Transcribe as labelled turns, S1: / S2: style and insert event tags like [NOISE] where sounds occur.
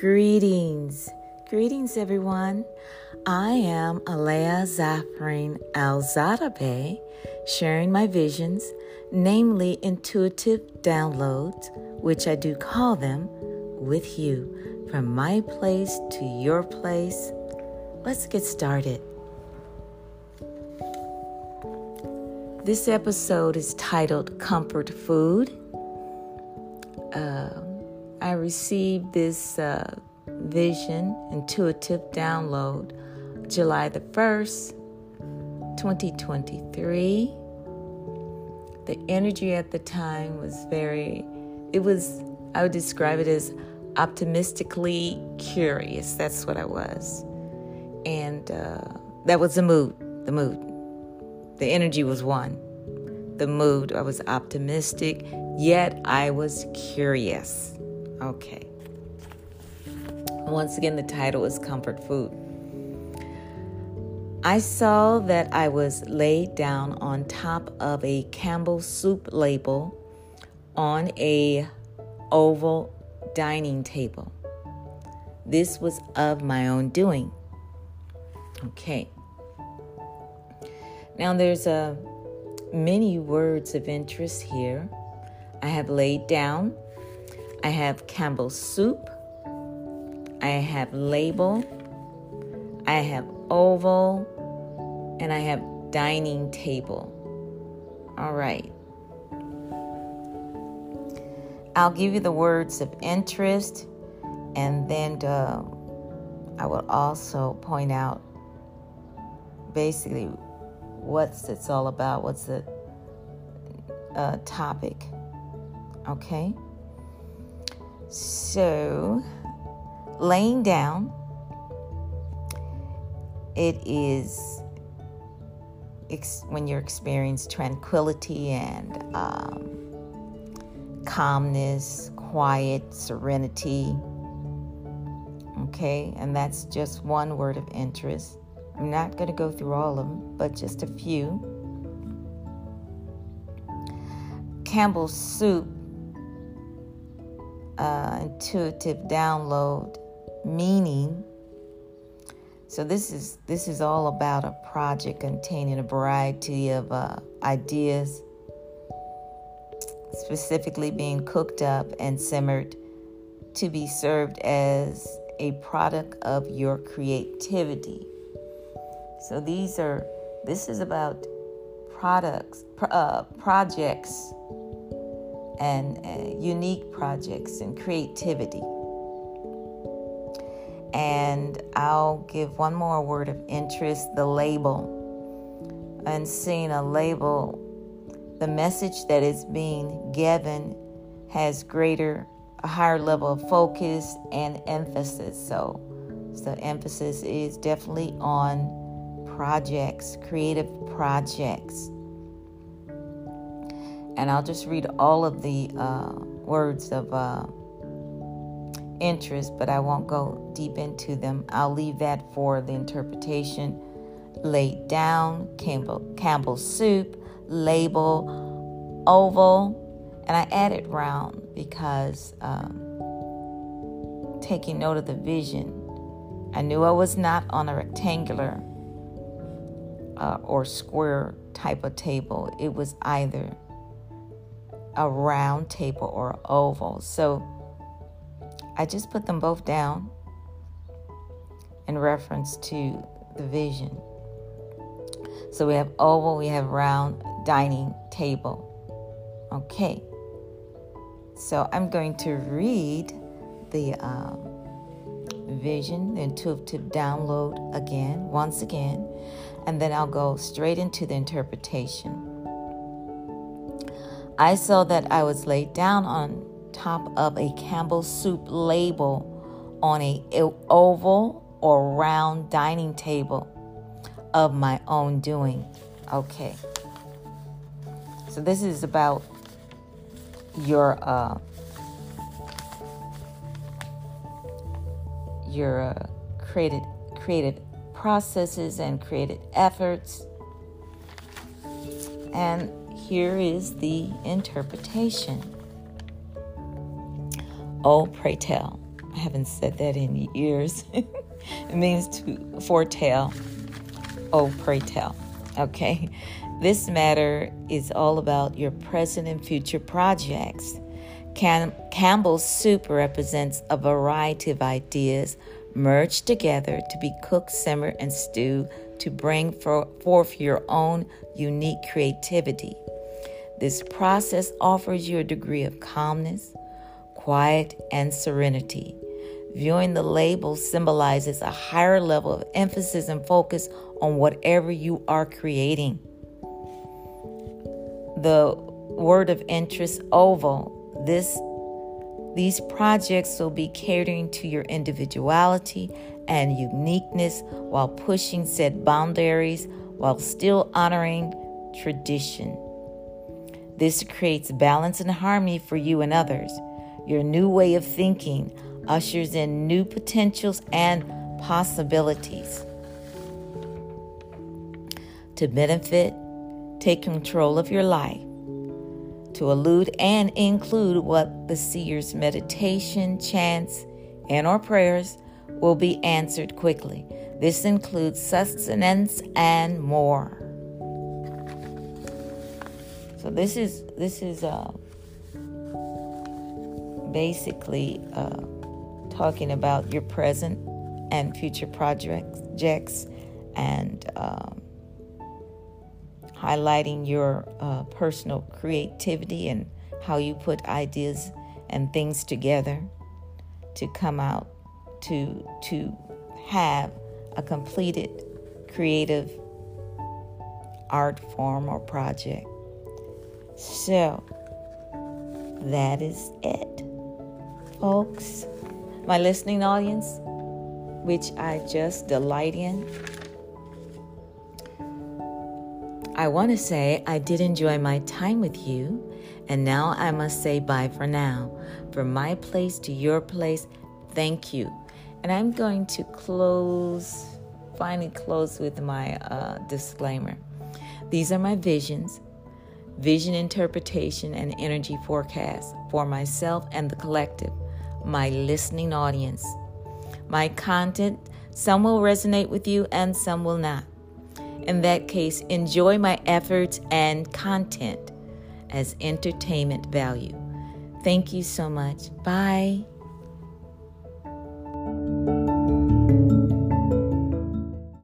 S1: Greetings. Greetings, everyone. I am Aaleyah Zaffreen Al sharing my visions, namely intuitive downloads, which I do call them, with you from my place to your place. Let's get started. This episode is titled Comfort Food. Uh, I received this uh, vision, intuitive download, July the 1st, 2023. The energy at the time was very, it was, I would describe it as optimistically curious. That's what I was. And uh, that was the mood, the mood. The energy was one. The mood, I was optimistic, yet I was curious. Okay. Once again, the title is Comfort Food. I saw that I was laid down on top of a Campbell soup label on a oval dining table. This was of my own doing. Okay. Now there's a many words of interest here. I have laid down I have Campbell's soup. I have label. I have oval. And I have dining table. All right. I'll give you the words of interest and then uh, I will also point out basically what's it's all about, what's the uh, topic. Okay? So, laying down, it is ex- when you experience tranquility and um, calmness, quiet, serenity. Okay, and that's just one word of interest. I'm not going to go through all of them, but just a few. Campbell's soup uh, intuitive download meaning. So this is this is all about a project containing a variety of uh, ideas, specifically being cooked up and simmered to be served as a product of your creativity. So these are this is about products, uh, projects and uh, unique projects and creativity. And I'll give one more word of interest the label. And seeing a label, the message that is being given has greater, a higher level of focus and emphasis. So, so the emphasis is definitely on projects, creative projects and I'll just read all of the uh, words of uh, interest, but I won't go deep into them. I'll leave that for the interpretation. Laid down, Campbell, Campbell soup, label, oval, and I added round because um, taking note of the vision, I knew I was not on a rectangular uh, or square type of table. It was either a round table or oval. So I just put them both down in reference to the vision. So we have oval, we have round dining table. Okay. So I'm going to read the um, vision, the intuitive download again, once again, and then I'll go straight into the interpretation. I saw that I was laid down on top of a Campbell soup label on a oval or round dining table of my own doing. Okay. So this is about your uh, your uh, created creative processes and created efforts and here is the interpretation. Oh, pray tell. I haven't said that in years. [LAUGHS] it means to foretell. Oh, pray tell. Okay. This matter is all about your present and future projects. Cam- Campbell's soup represents a variety of ideas merged together to be cooked, simmered, and stewed to bring for- forth your own unique creativity. This process offers you a degree of calmness, quiet, and serenity. Viewing the label symbolizes a higher level of emphasis and focus on whatever you are creating. The word of interest oval. This these projects will be catering to your individuality and uniqueness while pushing said boundaries while still honoring tradition. This creates balance and harmony for you and others. Your new way of thinking ushers in new potentials and possibilities. To benefit, take control of your life. To elude and include what the seer's meditation, chants, and or prayers will be answered quickly. This includes sustenance and more. So this is this is uh, basically uh, talking about your present and future projects and um, highlighting your uh, personal creativity and how you put ideas and things together to come out to to have a completed creative art form or project. So that is it, folks. My listening audience, which I just delight in. I want to say I did enjoy my time with you, and now I must say bye for now. From my place to your place, thank you. And I'm going to close, finally close with my uh, disclaimer. These are my visions, vision interpretation, and energy forecast for myself and the collective, my listening audience. My content, some will resonate with you and some will not. In that case, enjoy my efforts and content as entertainment value. Thank you so much. Bye.